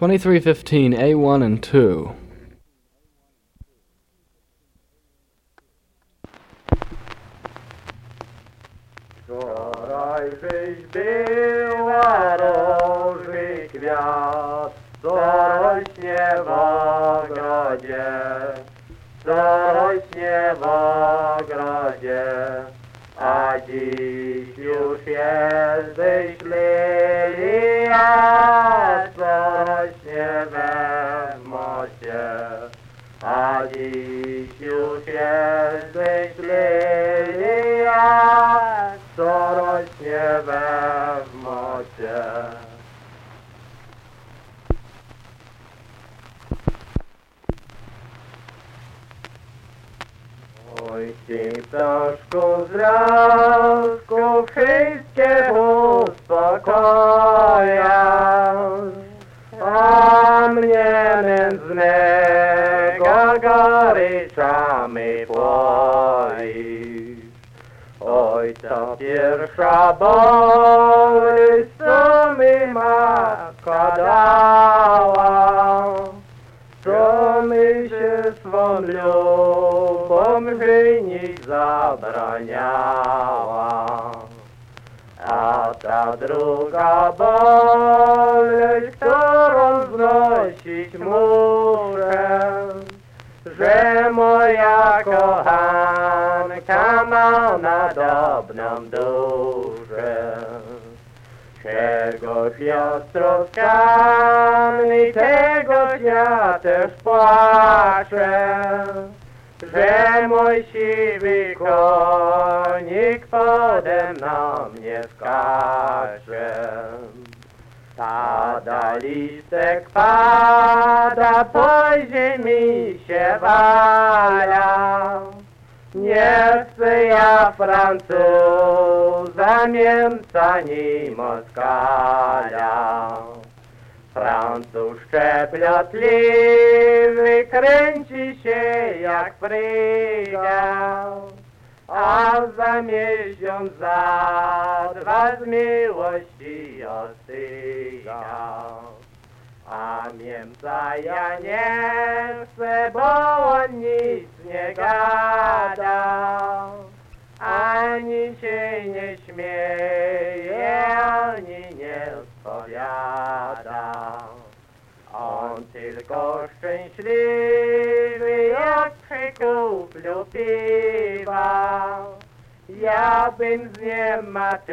2315 A1 and 2. Wczoraj byś była róży kwiat, co rośnie w ogrodzie, co rośnie w ogrodzie, a dziś już jesteś lilia, dziś już jesteś lilia, co rośnie we mocie. Oj, ty ptaszku z lasku wszystkie uspokoja, nędznego goryczami płoisz. Oj, pierwsza boleć, co mi matka dała, co mi się swą lubą żynić zabraniała. A ta druga boleć, że moja kochanka ma nadobną duszę. Czegoś ja stroskany, tegoś ja też płaczę, że mój siwy konik pode mną nie skacze. Pada listek, pada, po ziemi się wala. Nie chcę ja Francuza, Niemca, ni Moskala. Francuz szczepiotliwy kręci się jak fryga, a za miesiąc, za dwa z miłości ostyga. A Niemca ja nie chcę, bo on nic nie gada, ani się nie śmieje, ani nie odpowiada. On tylko szczęśliwy, jak przy kuplu piwa. Ja bym z niema tu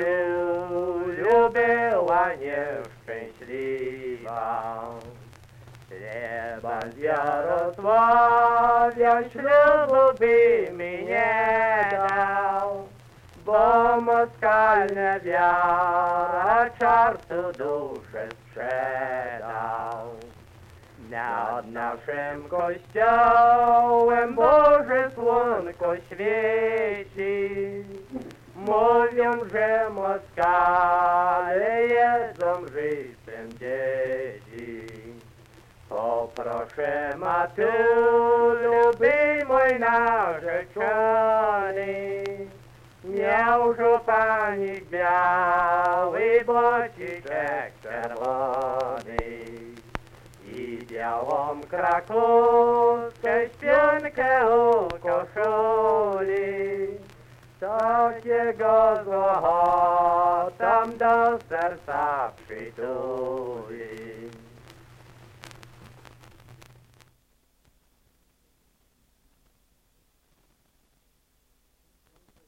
była nieszczęśliwa. Trzeba z Jarosławia ślubu by mi nie dał, bo moskalna wiara czartu duszę sprzedał. Nad naszym kościołem Boże słonko świeci. Mówią, że Moskale jedzą żywcem dzieci. Poproszę Matulu, by mój narzeczony miał żupanik biały, bociczek czerwony białą krakowskę śpionkę u koszuli. Takiego złota tam do serca przytuli.